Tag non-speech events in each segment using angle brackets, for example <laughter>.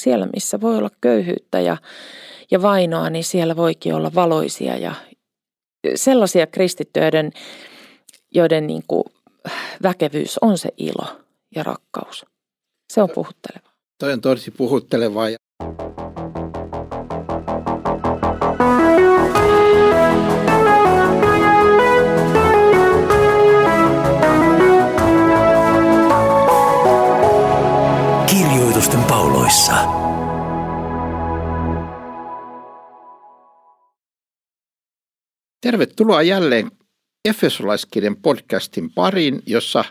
Siellä, missä voi olla köyhyyttä ja, ja vainoa, niin siellä voikin olla valoisia ja sellaisia kristittyjä, joiden, joiden niin kuin väkevyys on se ilo ja rakkaus. Se on puhutteleva. Toi on tosi puhuttelevaa. Kirjoitusten Tervetuloa jälleen Efesolaiskirjan podcastin pariin, jossa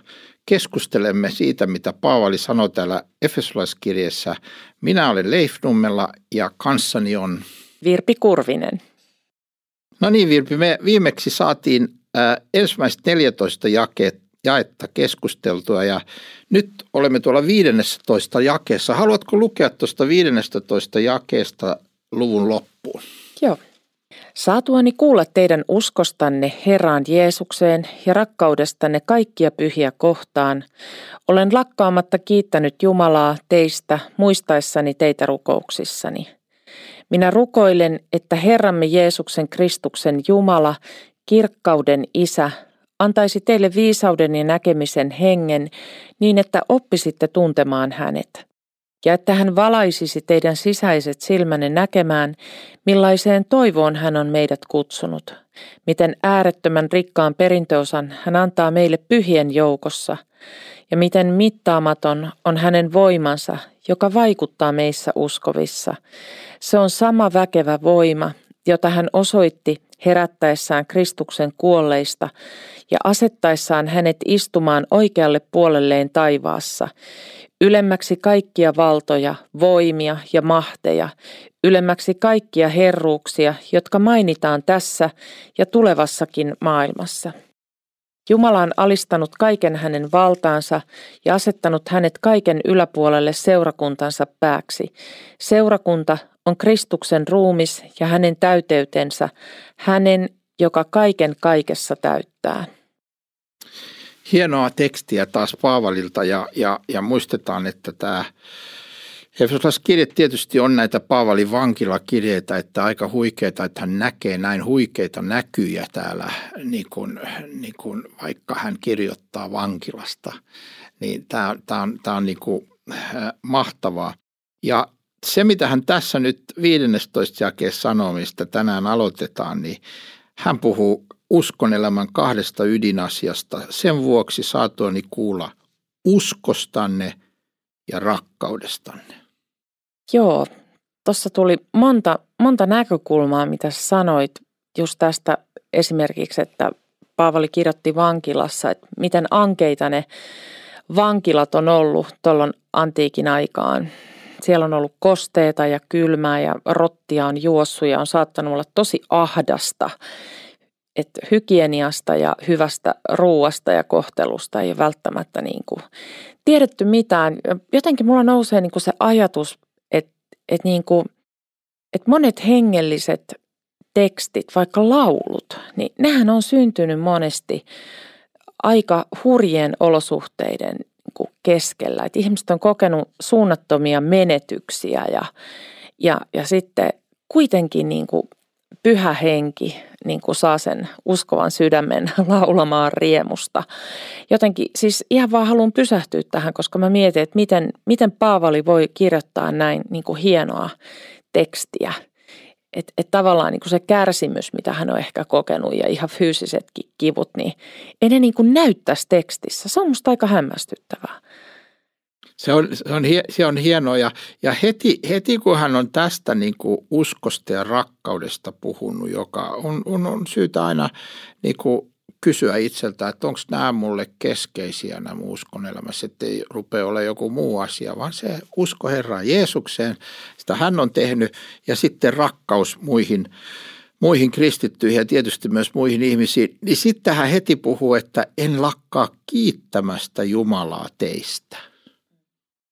keskustelemme siitä, mitä Paavali sanoi täällä Efesolaiskirjassa. Minä olen Leif Nummela ja kanssani on... Virpi Kurvinen. No niin Virpi, me viimeksi saatiin äh, ensimmäiset 14 jakeet, jaetta keskusteltua ja nyt olemme tuolla 15 jakeessa. Haluatko lukea tuosta 15 jakeesta luvun loppuun? Joo. Saatuani kuulla teidän uskostanne Herraan Jeesukseen ja rakkaudestanne kaikkia pyhiä kohtaan, olen lakkaamatta kiittänyt Jumalaa teistä muistaessani teitä rukouksissani. Minä rukoilen, että Herramme Jeesuksen Kristuksen Jumala, kirkkauden Isä, antaisi teille viisauden ja näkemisen hengen niin, että oppisitte tuntemaan hänet – ja että hän valaisisi teidän sisäiset silmänne näkemään, millaiseen toivoon hän on meidät kutsunut, miten äärettömän rikkaan perintöosan hän antaa meille pyhien joukossa, ja miten mittaamaton on hänen voimansa, joka vaikuttaa meissä uskovissa. Se on sama väkevä voima, jota hän osoitti herättäessään Kristuksen kuolleista ja asettaessaan hänet istumaan oikealle puolelleen taivaassa, ylemmäksi kaikkia valtoja, voimia ja mahteja, ylemmäksi kaikkia herruuksia, jotka mainitaan tässä ja tulevassakin maailmassa. Jumala on alistanut kaiken hänen valtaansa ja asettanut hänet kaiken yläpuolelle seurakuntansa pääksi. Seurakunta on Kristuksen ruumis ja hänen täyteytensä, hänen, joka kaiken kaikessa täyttää hienoa tekstiä taas Paavalilta ja, ja, ja muistetaan, että tämä Efesolaiskirje tietysti on näitä Paavalin vankilakirjeitä, että aika huikeita, että hän näkee näin huikeita näkyjä täällä, niin kuin, niin kuin vaikka hän kirjoittaa vankilasta. Niin tämä, tämä on, tämä on niin kuin, äh, mahtavaa. Ja se, mitä hän tässä nyt 15 jakeessa sanoo, mistä tänään aloitetaan, niin hän puhuu uskon elämän kahdesta ydinasiasta. Sen vuoksi saatuani kuulla uskostanne ja rakkaudestanne. Joo, tuossa tuli monta, monta näkökulmaa, mitä sanoit just tästä esimerkiksi, että Paavali kirjoitti vankilassa, että miten ankeita ne vankilat on ollut tuolloin antiikin aikaan. Siellä on ollut kosteita ja kylmää ja rottia on juossut ja on saattanut olla tosi ahdasta että hygieniasta ja hyvästä ruuasta ja kohtelusta ei ole välttämättä niin kuin tiedetty mitään. Jotenkin mulla nousee niin kuin se ajatus, että, että, niin kuin, että monet hengelliset tekstit, vaikka laulut, niin nehän on syntynyt monesti aika hurjien olosuhteiden niin keskellä. Että ihmiset on kokenut suunnattomia menetyksiä ja, ja, ja sitten kuitenkin niin kuin pyhä henki niin kuin saa sen uskovan sydämen <laughs> laulamaan riemusta. Jotenkin siis ihan vaan haluan pysähtyä tähän, koska mä mietin, että miten, miten Paavali voi kirjoittaa näin niin kuin hienoa tekstiä. Että et tavallaan niin kuin se kärsimys, mitä hän on ehkä kokenut ja ihan fyysisetkin kivut, niin ei ne niin kuin näyttäisi tekstissä. Se on musta aika hämmästyttävää. Se on, se on, se on hienoa. Ja, ja heti, heti kun hän on tästä niin kuin uskosta ja rakkaudesta puhunut, joka on, on, on syytä aina niin kuin kysyä itseltä, että onko nämä mulle keskeisiä nämä uskon elämässä, ei rupea olla joku muu asia, vaan se usko Herraan Jeesukseen, sitä hän on tehnyt ja sitten rakkaus muihin, muihin kristittyihin ja tietysti myös muihin ihmisiin, niin sitten hän heti puhuu, että en lakkaa kiittämästä Jumalaa teistä –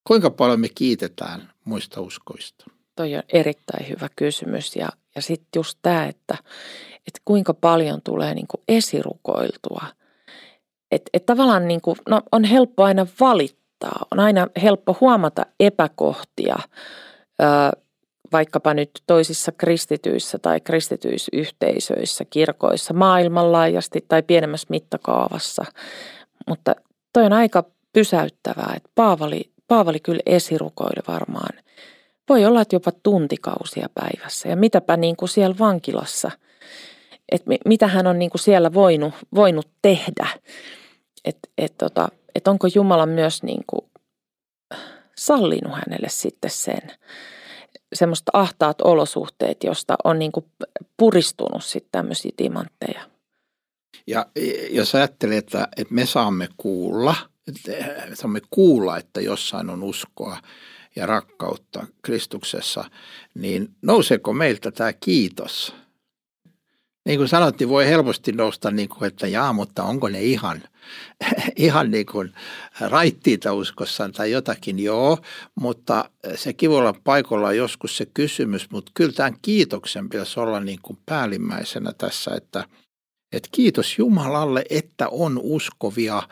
Kuinka paljon me kiitetään muista uskoista? Toi on erittäin hyvä kysymys ja, ja sitten just tämä, että, että kuinka paljon tulee niin kuin esirukoiltua. Että et tavallaan niin kuin, no, on helppo aina valittaa, on aina helppo huomata epäkohtia vaikkapa nyt toisissa kristityissä tai kristityisyhteisöissä, kirkoissa maailmanlaajasti tai pienemmässä mittakaavassa. Mutta toi on aika pysäyttävää, että Paavali, Paavali kyllä esirukoili varmaan. Voi olla, että jopa tuntikausia päivässä ja mitäpä niin kuin siellä vankilassa, että mitä hän on niin kuin siellä voinut, voinut tehdä. Että et tota, et onko Jumala myös niin kuin sallinut hänelle sitten sen semmoista ahtaat olosuhteet, josta on niin kuin puristunut sitten tämmöisiä timantteja. Ja jos ajattelee, että, että me saamme kuulla, saamme kuulla, että jossain on uskoa ja rakkautta Kristuksessa, niin nouseeko meiltä tämä kiitos? Niin kuin sanottiin, voi helposti nousta, niin kuin, että jaa, mutta onko ne ihan, <laughs> ihan niin kuin raittiita uskossaan tai jotakin, joo, mutta sekin voi olla paikalla joskus se kysymys, mutta kyllä tämän kiitoksen pitäisi olla niin kuin päällimmäisenä tässä, että, että kiitos Jumalalle, että on uskovia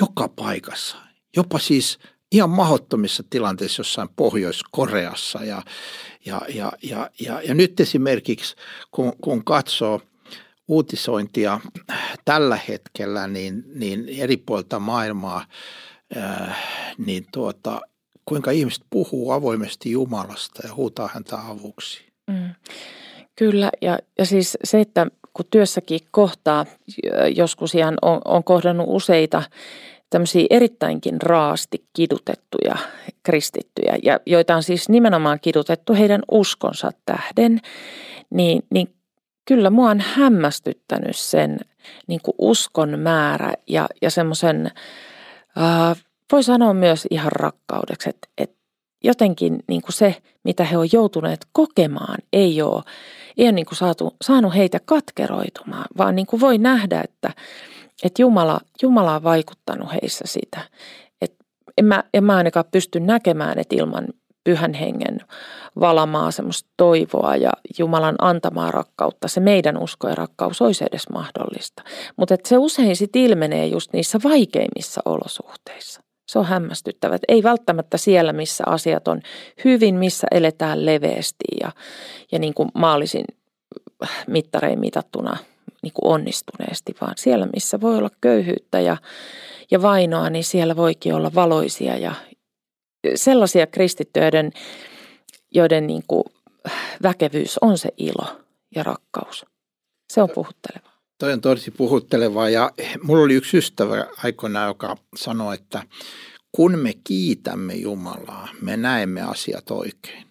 joka paikassa, jopa siis ihan mahdottomissa tilanteissa jossain Pohjois-Koreassa ja, ja, ja, ja, ja, ja nyt esimerkiksi kun, kun katsoo uutisointia tällä hetkellä, niin, niin eri puolta maailmaa, äh, niin tuota, kuinka ihmiset puhuu avoimesti Jumalasta ja huutaa häntä avuksi. Mm. Kyllä, ja, ja siis se, että kun työssäkin kohtaa, joskus ihan on, on kohdannut useita tämmöisiä erittäinkin raasti kidutettuja kristittyjä, ja joita on siis nimenomaan kidutettu heidän uskonsa tähden, niin, niin kyllä mua on hämmästyttänyt sen niin kuin uskon määrä ja, ja semmoisen, äh, voi sanoa myös ihan rakkaudeksi, että, että jotenkin niin kuin se, mitä he on joutuneet kokemaan, ei ole, ei ole niin kuin saatu, saanut heitä katkeroitumaan, vaan niin kuin voi nähdä, että, että Jumala, Jumala on vaikuttanut heissä sitä. että en, mä, en mä ainakaan pysty näkemään, että ilman pyhän hengen valamaa semmoista toivoa ja Jumalan antamaa rakkautta, se meidän usko ja rakkaus olisi edes mahdollista. Mutta se usein sitten ilmenee just niissä vaikeimmissa olosuhteissa. Se on hämmästyttävä. Että ei välttämättä siellä, missä asiat on hyvin, missä eletään leveästi ja, ja niin kuin maalisin mittarein mitattuna niin kuin onnistuneesti, vaan siellä, missä voi olla köyhyyttä ja, ja vainoa, niin siellä voikin olla valoisia ja sellaisia kristittyjä, joiden, niin kuin väkevyys on se ilo ja rakkaus. Se on puhuttelevaa. Toi on tosi puhuttelevaa ja mulla oli yksi ystävä aikoinaan, joka sanoi, että kun me kiitämme Jumalaa, me näemme asiat oikein.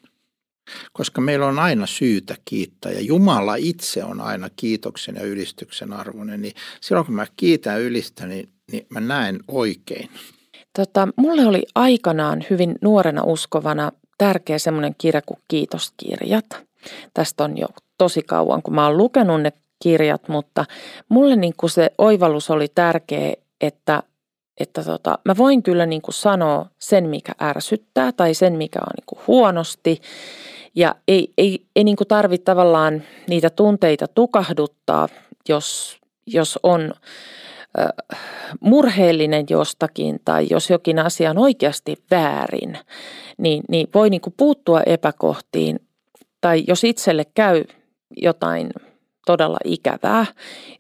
Koska meillä on aina syytä kiittää ja Jumala itse on aina kiitoksen ja ylistyksen arvoinen, niin silloin kun mä kiitän ja ylistän, niin, niin mä näen oikein. Tota, mulle oli aikanaan hyvin nuorena uskovana tärkeä semmoinen kirja kuin Kiitoskirjat. Tästä on jo tosi kauan, kun mä oon lukenut ne kirjat, mutta mulle niin kuin se oivallus oli tärkeä, että, että tota, mä voin kyllä niin kuin sanoa sen, mikä ärsyttää tai sen, mikä on niin kuin huonosti. Ja ei, ei, ei niin kuin tarvitse tavallaan niitä tunteita tukahduttaa, jos, jos on murheellinen jostakin tai jos jokin asia on oikeasti väärin, niin, niin voi niin kuin puuttua epäkohtiin. Tai jos itselle käy jotain todella ikävää,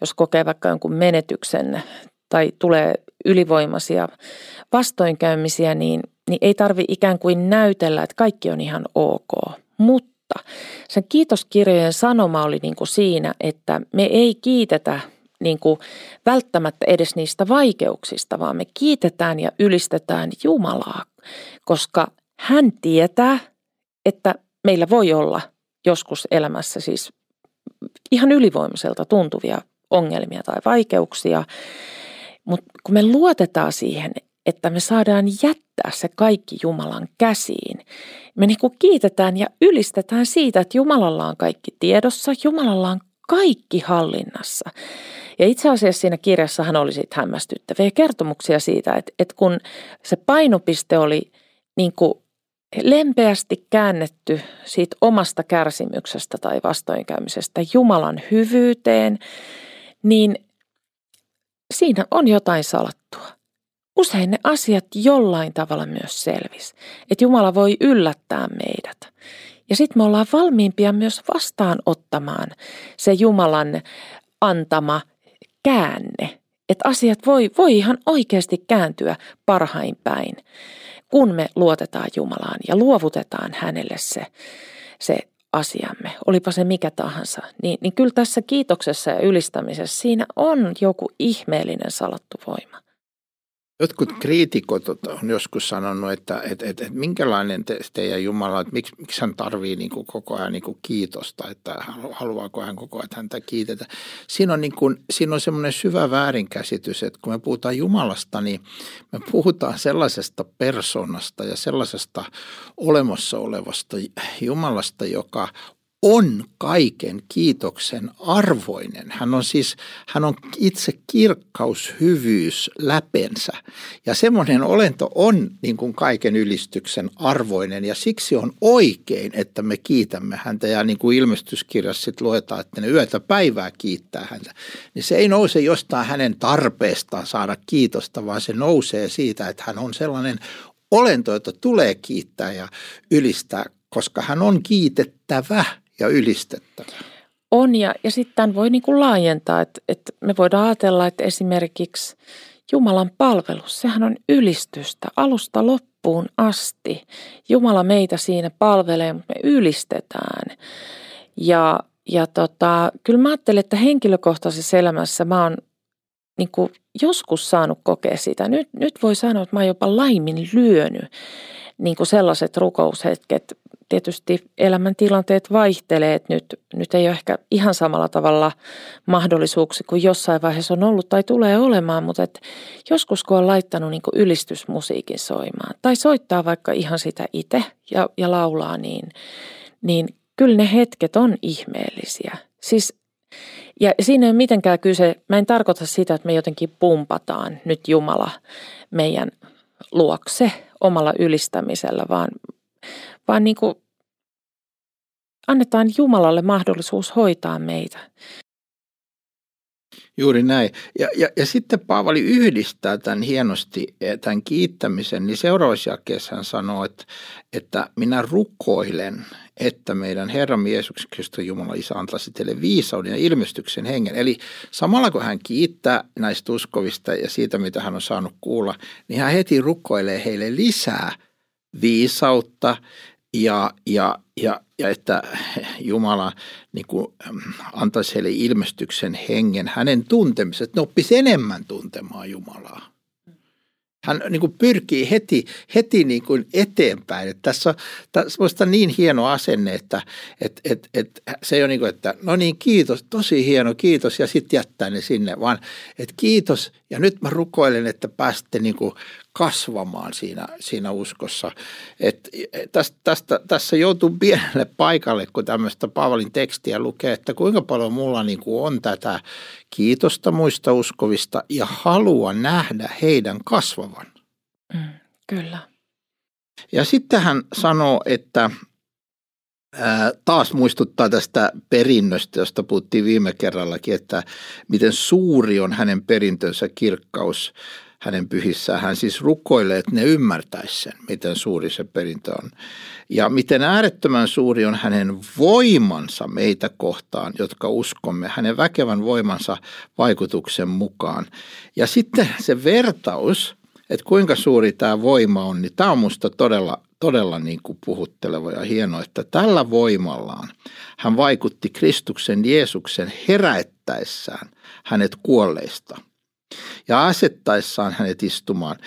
jos kokee vaikka jonkun menetyksen tai tulee ylivoimaisia vastoinkäymisiä, niin, niin ei tarvi ikään kuin näytellä, että kaikki on ihan ok. Mutta sen kiitoskirjojen sanoma oli niin kuin siinä, että me ei kiitetä niin kuin välttämättä edes niistä vaikeuksista, vaan me kiitetään ja ylistetään Jumalaa, koska hän tietää, että meillä voi olla joskus elämässä siis ihan ylivoimaiselta tuntuvia ongelmia tai vaikeuksia, mutta kun me luotetaan siihen, että me saadaan jättää se kaikki Jumalan käsiin. Me niin kuin kiitetään ja ylistetään siitä, että Jumalalla on kaikki tiedossa, Jumalalla on kaikki hallinnassa. Ja itse asiassa siinä kirjassahan oli sitten hämmästyttäviä kertomuksia siitä, että, että kun se painopiste oli niin kuin lempeästi käännetty siitä omasta kärsimyksestä tai vastoinkäymisestä Jumalan hyvyyteen, niin siinä on jotain salattua. usein ne asiat jollain tavalla myös selvis. Että Jumala voi yllättää meidät. Ja sitten me ollaan valmiimpia myös vastaanottamaan se Jumalan antama käänne. Että asiat voi, voi ihan oikeasti kääntyä parhain päin, kun me luotetaan Jumalaan ja luovutetaan hänelle se, se asiamme, olipa se mikä tahansa, niin, niin kyllä tässä kiitoksessa ja ylistämisessä siinä on joku ihmeellinen salattu voima. Jotkut kriitikot on joskus sanonut, että, että, että, että minkälainen te, teidän Jumala, että miksi, miksi hän tarvii niin kuin koko ajan niin kuin kiitosta, että haluaako hän koko ajan häntä kiitetä. Siinä on, niin kuin, siinä on semmoinen syvä väärinkäsitys, että kun me puhutaan Jumalasta, niin me puhutaan sellaisesta persoonasta ja sellaisesta olemassa olevasta Jumalasta, joka on kaiken kiitoksen arvoinen. Hän on siis, hän on itse kirkkaus, hyvyys läpensä. Ja semmoinen olento on niin kuin kaiken ylistyksen arvoinen ja siksi on oikein, että me kiitämme häntä. Ja niin kuin ilmestyskirjassa sitten luetaan, että ne yötä päivää kiittää häntä. Niin se ei nouse jostain hänen tarpeestaan saada kiitosta, vaan se nousee siitä, että hän on sellainen olento, jota tulee kiittää ja ylistää, koska hän on kiitettävä ja ylistettävä. On ja, ja sitten tämän voi niin kuin laajentaa, että, että me voidaan ajatella, että esimerkiksi Jumalan palvelus, sehän on ylistystä alusta loppuun asti. Jumala meitä siinä palvelee, mutta me ylistetään. Ja, ja tota, kyllä mä ajattelen, että henkilökohtaisessa elämässä mä oon niin kuin joskus saanut kokea sitä. Nyt, nyt voi sanoa, että mä oon jopa laimin lyönyt niin kuin sellaiset rukoushetket tietysti elämäntilanteet vaihtelee, että nyt, nyt ei ole ehkä ihan samalla tavalla mahdollisuuksia kuin jossain vaiheessa on ollut tai tulee olemaan, mutta et joskus kun on laittanut niin ylistysmusiikin soimaan tai soittaa vaikka ihan sitä itse ja, ja laulaa, niin, niin kyllä ne hetket on ihmeellisiä. Siis ja siinä ei ole mitenkään kyse, mä en tarkoita sitä, että me jotenkin pumpataan nyt Jumala meidän luokse omalla ylistämisellä, vaan, vaan niin kuin annetaan Jumalalle mahdollisuus hoitaa meitä. Juuri näin. Ja, ja, ja sitten Paavali yhdistää tämän hienosti, eh, tämän kiittämisen, niin seuraavassa jakeessa hän sanoo, että, että minä rukoilen, että meidän Herran Jeesuksen Kristus Jumala Isä antaisi teille viisauden ja ilmestyksen hengen. Eli samalla kun hän kiittää näistä uskovista ja siitä, mitä hän on saanut kuulla, niin hän heti rukoilee heille lisää viisautta ja, ja, ja, ja että Jumala niin kuin, antaisi heille ilmestyksen hengen, hänen tuntemiset, ne oppisi enemmän tuntemaan Jumalaa. Hän niin kuin pyrkii heti, heti niin kuin eteenpäin. Että tässä on tässä on niin hieno asenne, että et, et, et, se ei ole niin kuin, että no niin kiitos, tosi hieno kiitos ja sitten jättää ne sinne, vaan että kiitos ja nyt mä rukoilen, että pääsette niin kuin kasvamaan siinä, siinä uskossa. Et tästä, tästä, tässä joutuu pienelle paikalle, kun tämmöistä Paavalin tekstiä lukee, että kuinka paljon mulla niin kuin on tätä kiitosta muista uskovista ja halua nähdä heidän kasvavan. Mm, kyllä. Ja sitten hän sanoo, että taas muistuttaa tästä perinnöstä, josta puhuttiin viime kerrallakin, että miten suuri on hänen perintönsä kirkkaus hänen pyhissään. Hän siis rukoilee, että ne ymmärtäisi sen, miten suuri se perintö on. Ja miten äärettömän suuri on hänen voimansa meitä kohtaan, jotka uskomme, hänen väkevän voimansa vaikutuksen mukaan. Ja sitten se vertaus, että kuinka suuri tämä voima on, niin tämä on minusta todella, todella niin kuin puhutteleva ja hienoa, että tällä voimallaan hän vaikutti Kristuksen Jeesuksen herättäessään hänet kuolleista ja asettaessaan hänet istumaan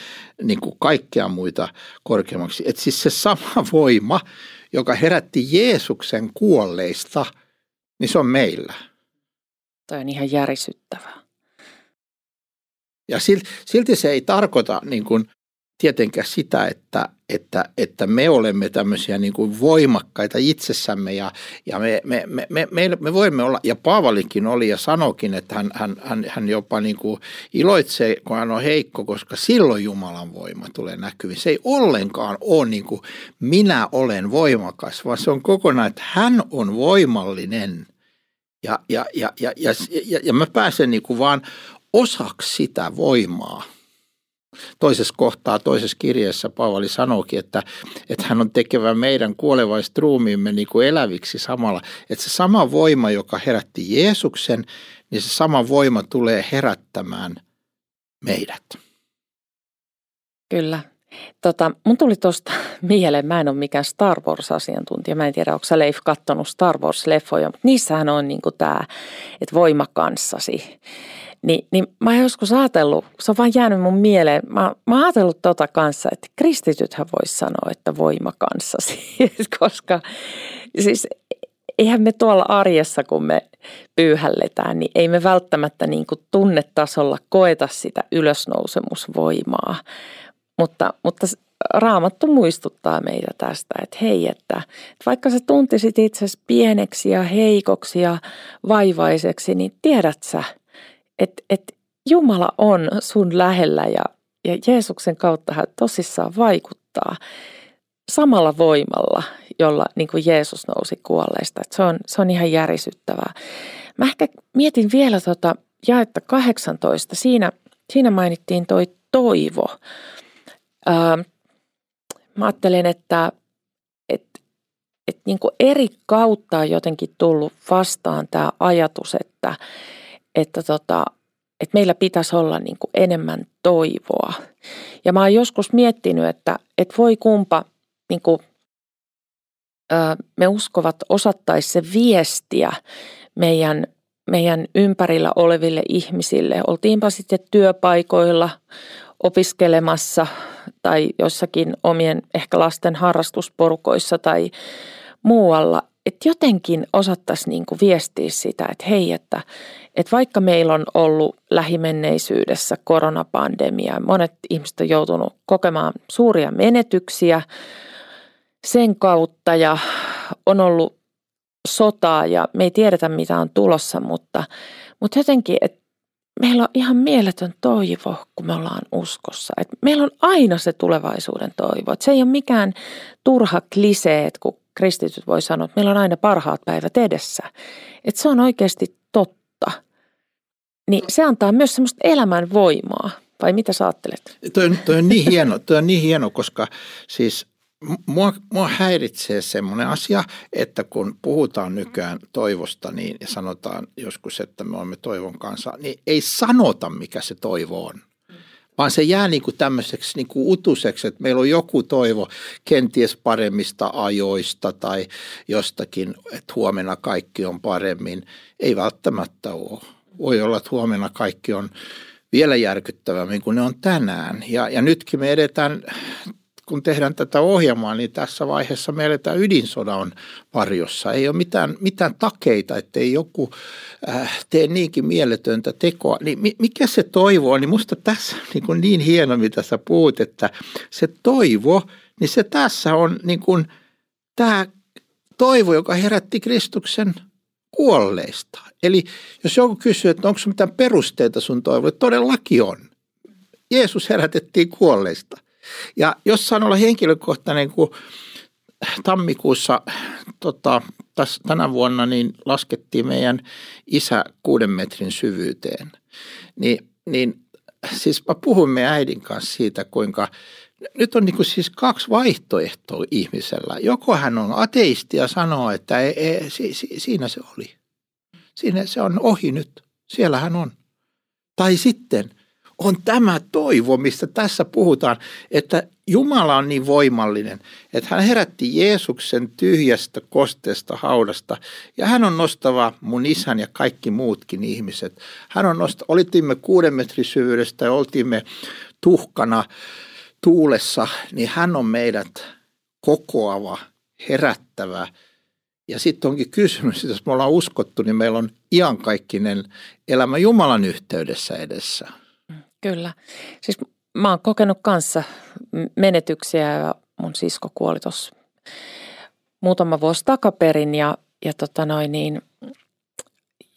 niin kuin kaikkea muita korkeammaksi. Että siis se sama voima, joka herätti Jeesuksen kuolleista, niin se on meillä. Toi on ihan järisyttävää. Ja silti se ei tarkoita niin kuin tietenkään sitä, että, että, että me olemme tämmöisiä niin kuin voimakkaita itsessämme ja, ja me, me, me, me, me, me voimme olla, ja Paavalikin oli ja sanokin, että hän, hän, hän, hän jopa niin kuin iloitsee, kun hän on heikko, koska silloin Jumalan voima tulee näkyviin. Se ei ollenkaan ole niin kuin minä olen voimakas, vaan se on kokonaan, että hän on voimallinen. Ja, ja, ja, ja, ja, ja, ja mä pääsen niin kuin vaan osaksi sitä voimaa – Toisessa kohtaa, toisessa kirjeessä Paavali sanoikin, että, että hän on tekevä meidän kuolevaiset ruumiimme niin kuin eläviksi samalla. Että se sama voima, joka herätti Jeesuksen, niin se sama voima tulee herättämään meidät. Kyllä. Tota, mun tuli tuosta <laughs> mieleen, mä en ole mikään Star Wars-asiantuntija, mä en tiedä, onko sä Leif kattonut Star Wars-leffoja, mutta niissähän on niinku tämä, että voima kanssasi. Ni, niin mä oon joskus ajatellut, se on vaan jäänyt mun mieleen, mä, mä oon ajatellut tota kanssa, että kristitythän voisi sanoa, että voima kanssasi, <laughs> koska siis eihän me tuolla arjessa, kun me pyyhälletään, niin ei me välttämättä niin kuin tunnetasolla koeta sitä ylösnousemusvoimaa, mutta, mutta Raamattu muistuttaa meitä tästä, että hei, että, että vaikka sä tuntisit itsesi pieneksi ja heikoksi ja vaivaiseksi, niin tiedät sä, että, että Jumala on sun lähellä ja, ja Jeesuksen kautta hän tosissaan vaikuttaa samalla voimalla, jolla niin kuin Jeesus nousi kuolleista. Että se, on, se on ihan järisyttävää. Mä ehkä mietin vielä tuota jaetta 18. Siinä, siinä mainittiin toi toivo. Ää, mä ajattelen, että, että, että niin kuin eri kautta on jotenkin tullut vastaan tämä ajatus, että, että, tota, että meillä pitäisi olla niin kuin enemmän toivoa. Ja mä oon joskus miettinyt, että, että voi kumpa niin kuin, me uskovat osattaisi se viestiä meidän, meidän ympärillä oleville ihmisille. Oltiinpa sitten työpaikoilla, opiskelemassa tai jossakin omien ehkä lasten harrastusporukoissa tai muualla, että jotenkin osattaisiin niin kuin viestiä sitä, että hei, että, että vaikka meillä on ollut lähimenneisyydessä koronapandemia, monet ihmiset on joutunut kokemaan suuria menetyksiä sen kautta ja on ollut sotaa ja me ei tiedetä mitä on tulossa, mutta, mutta jotenkin, että meillä on ihan mieletön toivo, kun me ollaan uskossa. Et meillä on aina se tulevaisuuden toivo. Et se ei ole mikään turha kliseet, kun kristityt voi sanoa, että meillä on aina parhaat päivät edessä. Et se on oikeasti totta. Niin se antaa myös semmoista elämän voimaa. Vai mitä sä ajattelet? Toi, toi, on niin hieno, toi on niin hieno, koska siis Mua, mua häiritsee semmoinen asia, että kun puhutaan nykyään toivosta niin sanotaan joskus, että me olemme toivon kanssa, niin ei sanota, mikä se toivo on. Vaan se jää niin kuin tämmöiseksi niin kuin utuseksi, että meillä on joku toivo kenties paremmista ajoista tai jostakin, että huomenna kaikki on paremmin. Ei välttämättä ole. Voi olla, että huomenna kaikki on vielä järkyttävämmin kuin ne on tänään. Ja, ja nytkin me edetään kun tehdään tätä ohjelmaa, niin tässä vaiheessa meillä tämä ydinsoda on varjossa. Ei ole mitään, mitään takeita, ettei joku äh, tee niinkin mieletöntä tekoa. Niin mikä se toivo on? Niin musta tässä on niin, kuin niin hieno, mitä sä puhut, että se toivo, niin se tässä on niin kuin tämä toivo, joka herätti Kristuksen kuolleista. Eli jos joku kysyy, että onko mitään perusteita sun toivolle, todellakin on. Jeesus herätettiin kuolleista – ja jos saan olla henkilökohtainen, kun tammikuussa tota, täs, tänä vuonna niin laskettiin meidän isä kuuden metrin syvyyteen. Niin, niin siis mä puhuin meidän äidin kanssa siitä, kuinka nyt on niin siis kaksi vaihtoehtoa ihmisellä. Joko hän on ateisti ja sanoo, että ei, ei, si, si, siinä se oli. Siinä se on ohi nyt. Siellä hän on. Tai sitten on tämä toivo, mistä tässä puhutaan, että Jumala on niin voimallinen, että hän herätti Jeesuksen tyhjästä kosteesta haudasta ja hän on nostava mun isän ja kaikki muutkin ihmiset. Hän on nostava, olitimme kuuden metrin syvyydestä ja oltimme tuhkana tuulessa, niin hän on meidät kokoava, herättävä. Ja sitten onkin kysymys, että jos me ollaan uskottu, niin meillä on iankaikkinen elämä Jumalan yhteydessä edessä. Kyllä. Siis mä oon kokenut kanssa menetyksiä ja mun sisko kuoli tuossa muutama vuosi takaperin ja, ja tota noin niin,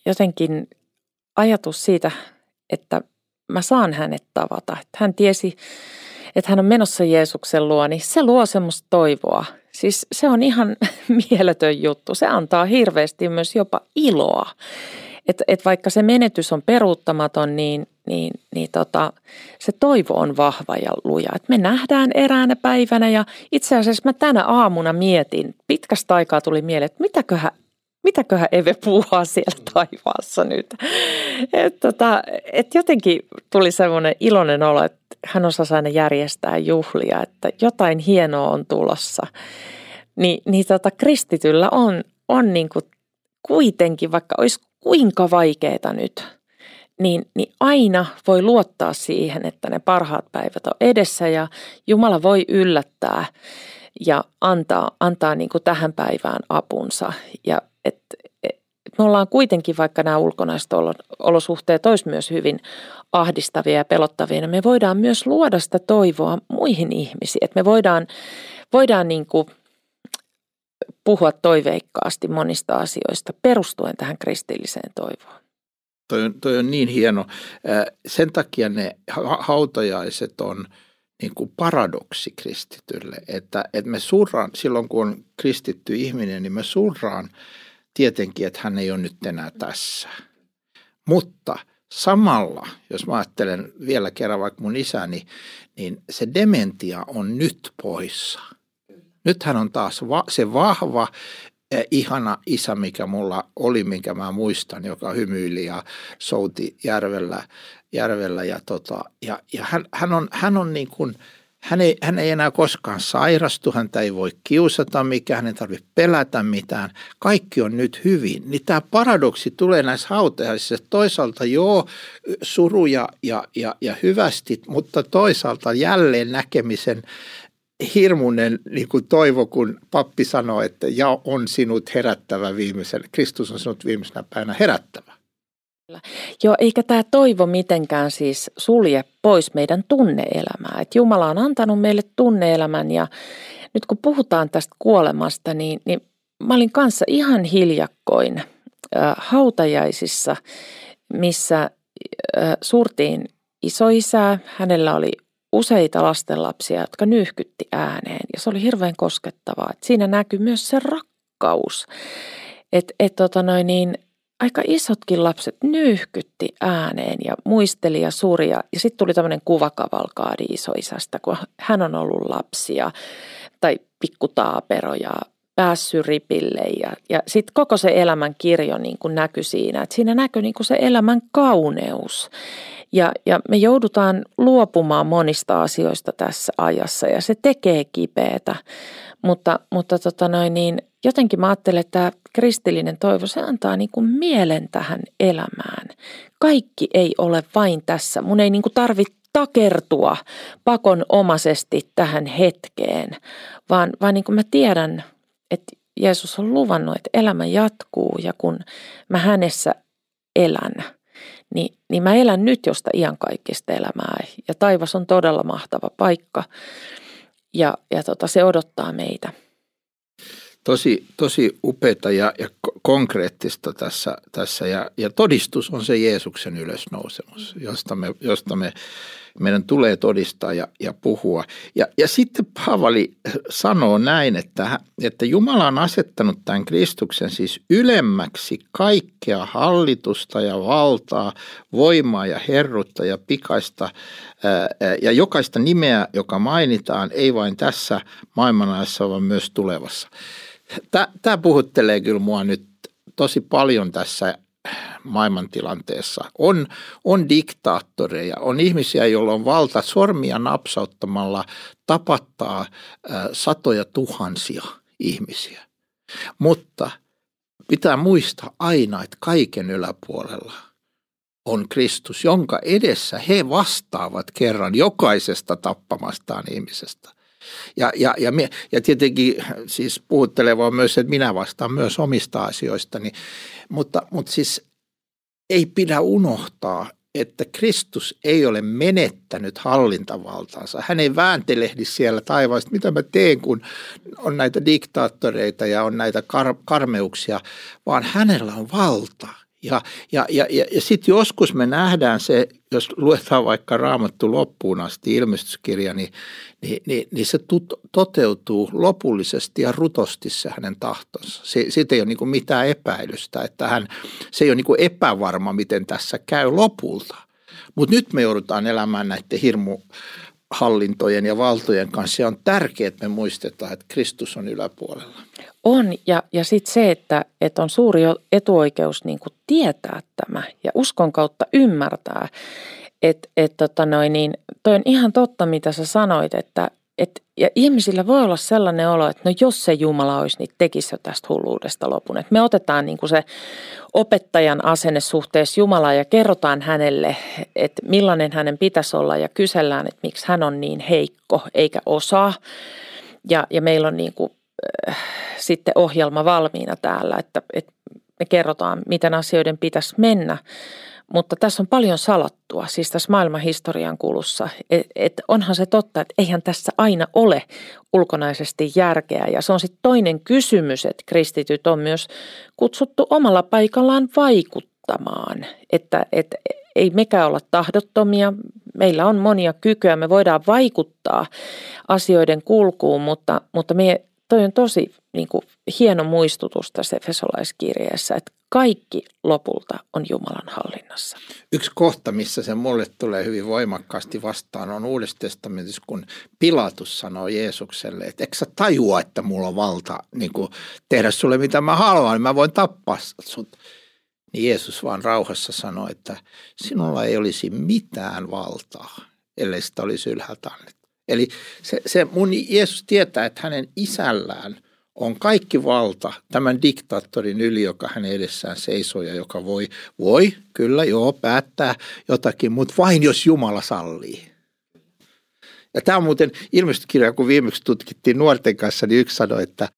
jotenkin ajatus siitä, että mä saan hänet tavata. Että hän tiesi, että hän on menossa Jeesuksen luo, niin se luo semmoista toivoa. Siis se on ihan <laughs> mieletön juttu. Se antaa hirveästi myös jopa iloa. Että et vaikka se menetys on peruuttamaton, niin niin, niin tota, se toivo on vahva ja luja. Et me nähdään eräänä päivänä ja itse asiassa mä tänä aamuna mietin, pitkästä aikaa tuli mieleen, että mitäköhän, mitäköhän Eve puhua siellä taivaassa nyt. Et tota, et jotenkin tuli semmoinen iloinen olo, että hän osasi aina järjestää juhlia, että jotain hienoa on tulossa. Ni, niin tota, kristityllä on, on niin kuin kuitenkin, vaikka olisi kuinka vaikeaa nyt, niin, niin aina voi luottaa siihen, että ne parhaat päivät on edessä ja Jumala voi yllättää ja antaa, antaa niin kuin tähän päivään apunsa. Ja et, et, me ollaan kuitenkin, vaikka nämä ulkonaiset olosuhteet olisi myös hyvin ahdistavia ja pelottavia, niin me voidaan myös luoda sitä toivoa muihin ihmisiin. Että me voidaan, voidaan niin kuin – puhua toiveikkaasti monista asioista perustuen tähän kristilliseen toivoon. Toi on, toi on niin hieno. Sen takia ne hautajaiset on niin kuin paradoksi kristitylle, että, että me surraan, silloin kun on kristitty ihminen, niin me surraan tietenkin, että hän ei ole nyt enää tässä. Mutta samalla, jos mä ajattelen vielä kerran vaikka mun isäni, niin se dementia on nyt poissa – Nythän on taas va- se vahva, ihana isä, mikä mulla oli, minkä mä muistan, joka hymyili ja souti järvellä, järvellä ja, tota, ja, ja hän, hän, on, hän on niin kuin, hän ei, hän ei enää koskaan sairastu, häntä ei voi kiusata mikään, hän ei tarvitse pelätä mitään. Kaikki on nyt hyvin. Niin tämä paradoksi tulee näissä hautajaisissa. Toisaalta joo, suru ja, ja, ja, ja hyvästi, mutta toisaalta jälleen näkemisen hirmuinen niin kuin toivo, kun pappi sanoo, että ja on sinut herättävä viimeisen, Kristus on sinut viimeisenä päivänä herättävä. Joo, eikä tämä toivo mitenkään siis sulje pois meidän tunneelämää. Et Jumala on antanut meille tunneelämän ja nyt kun puhutaan tästä kuolemasta, niin, niin mä olin kanssa ihan hiljakkoin äh, hautajaisissa, missä äh, surtiin isoisää. Hänellä oli useita lastenlapsia, jotka nyyhkytti ääneen ja se oli hirveän koskettavaa. Et siinä näkyy myös se rakkaus, että et tota noin niin, aika isotkin lapset nyyhkytti ääneen ja muisteli ja surja. Ja sitten tuli tämmöinen kuvakavalkaadi isoisästä, kun hän on ollut lapsia tai pikkutaapero ja päässyt ripille ja, ja sitten koko se elämän kirjo niin kuin näkyi siinä, että siinä näkyi niin kuin se elämän kauneus. Ja, ja me joudutaan luopumaan monista asioista tässä ajassa ja se tekee kipeätä, mutta, mutta tota noin niin, jotenkin mä ajattelen, että tämä kristillinen toivo, se antaa niin kuin mielen tähän elämään. Kaikki ei ole vain tässä. Mun ei niin kuin tarvitse takertua pakonomaisesti tähän hetkeen, vaan, vaan niin kuin mä tiedän, että Jeesus on luvannut, että elämä jatkuu ja kun mä hänessä elän – niin, niin mä elän nyt josta iankaikkista elämää. Ja taivas on todella mahtava paikka ja, ja tota, se odottaa meitä. Tosi, tosi upeata ja, ja konkreettista tässä, tässä ja, ja todistus on se Jeesuksen ylösnousemus, josta me, josta me meidän tulee todistaa ja, ja puhua. Ja, ja sitten Paavali sanoo näin, että, että Jumala on asettanut tämän Kristuksen siis ylemmäksi kaikkea hallitusta ja valtaa, voimaa ja herrutta ja pikaista ää, ja jokaista nimeä, joka mainitaan, ei vain tässä maailmanajassa, vaan myös tulevassa. Tämä puhuttelee kyllä mua nyt tosi paljon tässä maailmantilanteessa. On, on diktaattoreja, on ihmisiä, joilla on valta sormia napsauttamalla tapattaa satoja tuhansia ihmisiä. Mutta pitää muistaa aina, että kaiken yläpuolella on Kristus, jonka edessä he vastaavat kerran jokaisesta tappamastaan ihmisestä. Ja, ja, ja, ja tietenkin siis puhutteleva on myös, että minä vastaan myös omista asioistani, mutta, mutta siis ei pidä unohtaa, että Kristus ei ole menettänyt hallintavaltaansa. Hän ei vääntelehdi siellä taivaasta, mitä mä teen, kun on näitä diktaattoreita ja on näitä kar- karmeuksia, vaan hänellä on valta. Ja, ja, ja, ja, ja sitten joskus me nähdään se, jos luetaan vaikka raamattu loppuun asti ilmestyskirja, niin, niin, niin, niin se tut, toteutuu lopullisesti ja rutosti se hänen tahtonsa. Se, siitä ei ole niin mitään epäilystä, että hän, se ei ole niin epävarma, miten tässä käy lopulta. Mutta nyt me joudutaan elämään näiden hirmuhallintojen ja valtojen kanssa. Ja on tärkeää, että me muistetaan, että Kristus on yläpuolella. On, ja, ja sitten se, että, että on suuri etuoikeus niin kuin tietää tämä ja uskon kautta ymmärtää, että et, tota noin, niin, toi on ihan totta, mitä sä sanoit, että et, ja ihmisillä voi olla sellainen olo, että no jos se Jumala olisi, niin tekisi jo tästä hulluudesta lopun. Et me otetaan niin kuin se opettajan asenne suhteessa Jumalaan ja kerrotaan hänelle, että millainen hänen pitäisi olla ja kysellään, että miksi hän on niin heikko eikä osaa. Ja, ja meillä on niin kuin, sitten ohjelma valmiina täällä, että, että me kerrotaan, miten asioiden pitäisi mennä. Mutta tässä on paljon salattua, siis tässä maailman historian kulussa. Et, et onhan se totta, että eihän tässä aina ole ulkonaisesti järkeä. Ja se on sitten toinen kysymys, että kristityt on myös kutsuttu omalla paikallaan vaikuttamaan. Että et, ei mekään olla tahdottomia, meillä on monia kykyjä, me voidaan vaikuttaa asioiden kulkuun, mutta, mutta me, toi on tosi niin kuin, hieno muistutus tässä Efesolaiskirjeessä, että kaikki lopulta on Jumalan hallinnassa. Yksi kohta, missä se mulle tulee hyvin voimakkaasti vastaan, on Uudessa testamentissa, kun Pilatus sanoo Jeesukselle, että eikö sä tajua, että mulla on valta niin kuin, tehdä sulle mitä mä haluan, niin mä voin tappaa sut. Niin Jeesus vaan rauhassa sanoi, että sinulla ei olisi mitään valtaa, ellei sitä olisi ylhäältä annettu. Eli se, se mun Jeesus tietää, että hänen isällään – on kaikki valta tämän diktaattorin yli, joka hänen edessään seisoo ja joka voi, voi kyllä joo päättää jotakin, mutta vain jos Jumala sallii. Ja tämä on muuten ilmestykirja, kun viimeksi tutkittiin nuorten kanssa, niin yksi sanoi, että,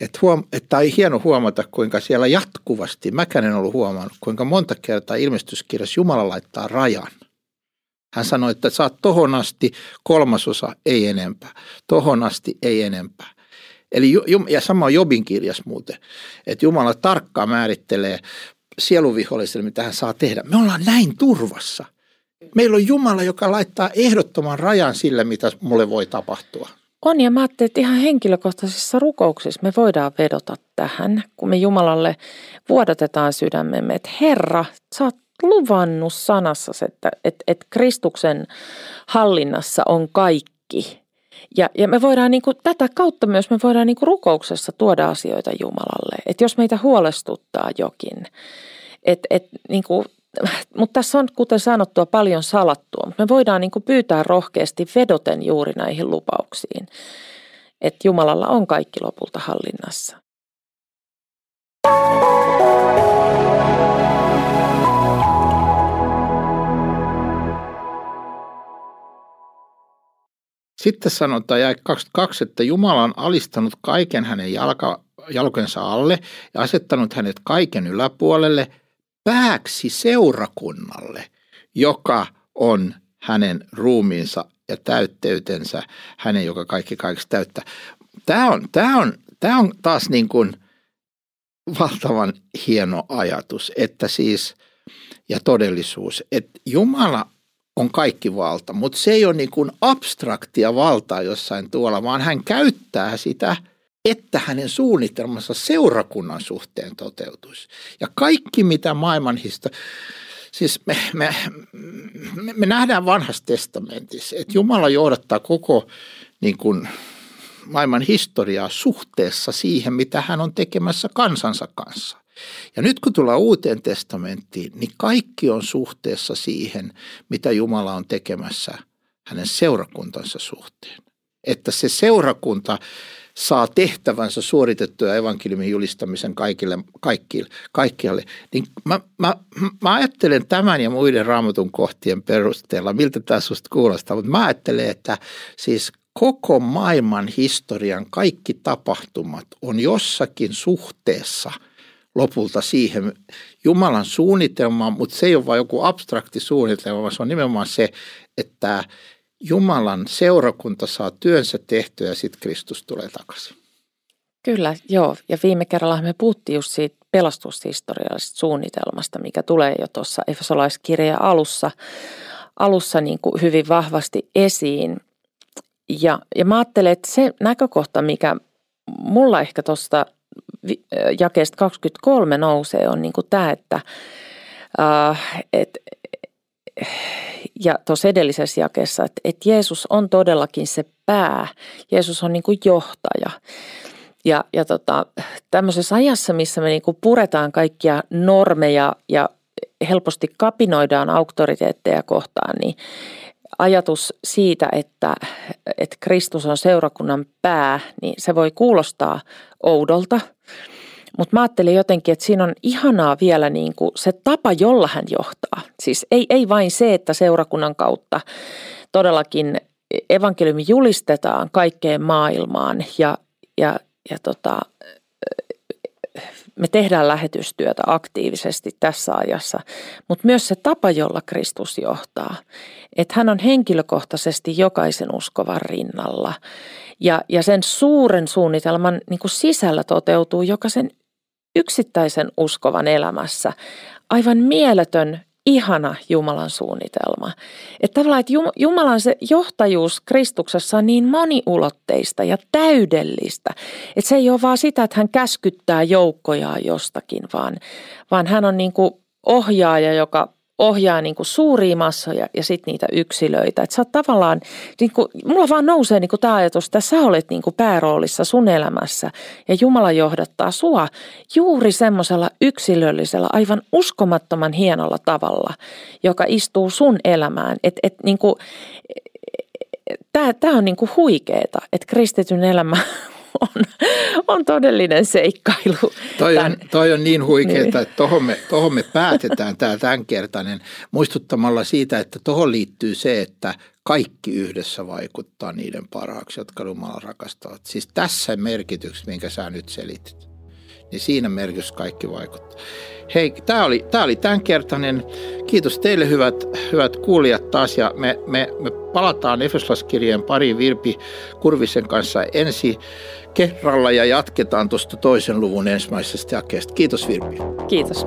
että, huom, että on hieno huomata, kuinka siellä jatkuvasti, mäkään en ollut huomannut, kuinka monta kertaa ilmestyskirjassa Jumala laittaa rajan. Hän sanoi, että saat tohon asti kolmasosa, ei enempää. Tohon asti, ei enempää. Eli, ja sama Jobin kirjas muuten, että Jumala tarkkaan määrittelee sieluviholliselle, mitä hän saa tehdä. Me ollaan näin turvassa. Meillä on Jumala, joka laittaa ehdottoman rajan sille, mitä mulle voi tapahtua. On ja mä ajattelin, että ihan henkilökohtaisissa rukouksissa me voidaan vedota tähän, kun me Jumalalle vuodatetaan sydämemme, että Herra, sä oot luvannut sanassa, että, että, että Kristuksen hallinnassa on kaikki. Ja, ja me voidaan niin kuin, tätä kautta myös me voidaan niin kuin rukouksessa tuoda asioita Jumalalle. Että jos meitä huolestuttaa jokin, et, et, niin kuin, mutta tässä on, kuten sanottua, paljon salattua. Me voidaan niin kuin pyytää rohkeasti vedoten juuri näihin lupauksiin, että Jumalalla on kaikki lopulta hallinnassa. Sitten sanotaan jäi 22, että Jumala on alistanut kaiken hänen jalka, jalkojensa alle ja asettanut hänet kaiken yläpuolelle pääksi seurakunnalle, joka on hänen ruumiinsa ja täytteytensä, hänen, joka kaikki kaikessa täyttää. Tämä on, tämä on, tämä on taas niin kuin valtavan hieno ajatus, että siis ja todellisuus, että Jumala on kaikki valta, mutta se ei ole niin kuin abstraktia valtaa jossain tuolla, vaan hän käyttää sitä, että hänen suunnitelmansa seurakunnan suhteen toteutuisi. Ja kaikki, mitä maailman siis me, me, me, me nähdään vanhassa testamentissa, että Jumala johdattaa koko niin kuin, maailman historiaa suhteessa siihen, mitä hän on tekemässä kansansa kanssa. Ja nyt kun tullaan uuteen testamenttiin, niin kaikki on suhteessa siihen, mitä Jumala on tekemässä hänen seurakuntansa suhteen. Että se seurakunta saa tehtävänsä suoritettua evankeliumin julistamisen kaikille, kaikille, kaikkialle. Niin mä, mä, mä ajattelen tämän ja muiden raamatun kohtien perusteella, miltä tämä susta kuulostaa, mutta mä ajattelen, että siis koko maailman historian kaikki tapahtumat on jossakin suhteessa – lopulta siihen Jumalan suunnitelmaan, mutta se ei ole vain joku abstrakti suunnitelma, vaan se on nimenomaan se, että Jumalan seurakunta saa työnsä tehtyä ja sitten Kristus tulee takaisin. Kyllä, joo. Ja viime kerralla me puhuttiin just siitä pelastushistoriallisesta suunnitelmasta, mikä tulee jo tuossa Efesolaiskirjan alussa, alussa niin kuin hyvin vahvasti esiin. Ja, ja mä ajattelen, että se näkökohta, mikä mulla ehkä tuosta jakeesta 23 nousee, on niin kuin tämä, että, äh, et, ja tuossa edellisessä jakeessa, että, että Jeesus on todellakin se pää. Jeesus on niin kuin johtaja. Ja, ja tota, tämmöisessä ajassa, missä me niin kuin puretaan kaikkia normeja ja helposti kapinoidaan auktoriteetteja kohtaan, niin ajatus siitä, että, että Kristus on seurakunnan pää, niin se voi kuulostaa oudolta. Mutta mä ajattelin jotenkin, että siinä on ihanaa vielä niin kuin se tapa, jolla hän johtaa. Siis ei, ei vain se, että seurakunnan kautta todellakin evankeliumi julistetaan kaikkeen maailmaan ja, ja, ja tota, me tehdään lähetystyötä aktiivisesti tässä ajassa, mutta myös se tapa, jolla Kristus johtaa. Että hän on henkilökohtaisesti jokaisen uskovan rinnalla ja, ja sen suuren suunnitelman niin kuin sisällä toteutuu jokaisen yksittäisen uskovan elämässä aivan mieletön ihana Jumalan suunnitelma. Että tavallaan, että Jumalan se johtajuus Kristuksessa on niin moniulotteista ja täydellistä, että se ei ole vaan sitä, että hän käskyttää joukkojaan jostakin, vaan, vaan hän on niin kuin ohjaaja, joka ohjaa niin kuin suuria massoja ja sitten niitä yksilöitä. Että sä oot tavallaan, niin kuin, mulla vaan nousee niin kuin tämä ajatus, että sä olet niin kuin pääroolissa sun elämässä ja Jumala johdattaa sua juuri semmoisella yksilöllisellä, aivan uskomattoman hienolla tavalla, joka istuu sun elämään. Että et, niin kuin, Tämä on niin kuin huikeeta, että kristityn elämä <laughs> on, on todellinen seikkailu. Toi on, toi on niin huikeaa, niin. että tuohon me, tohon me päätetään tämä tämänkertainen muistuttamalla siitä, että tuohon liittyy se, että kaikki yhdessä vaikuttaa niiden parhaaksi, jotka Jumala rakastavat. Siis tässä merkityksessä, minkä sä nyt selitit, niin siinä merkitys kaikki vaikuttaa. Hei, tämä oli, tämä oli tämänkertainen. Kiitos teille hyvät, hyvät kuulijat taas ja me, me, me palataan Efeslaskirjeen pari Virpi Kurvisen kanssa ensi kerralla ja jatketaan tuosta toisen luvun ensimmäisestä jakeesta. Kiitos Virpi. Kiitos.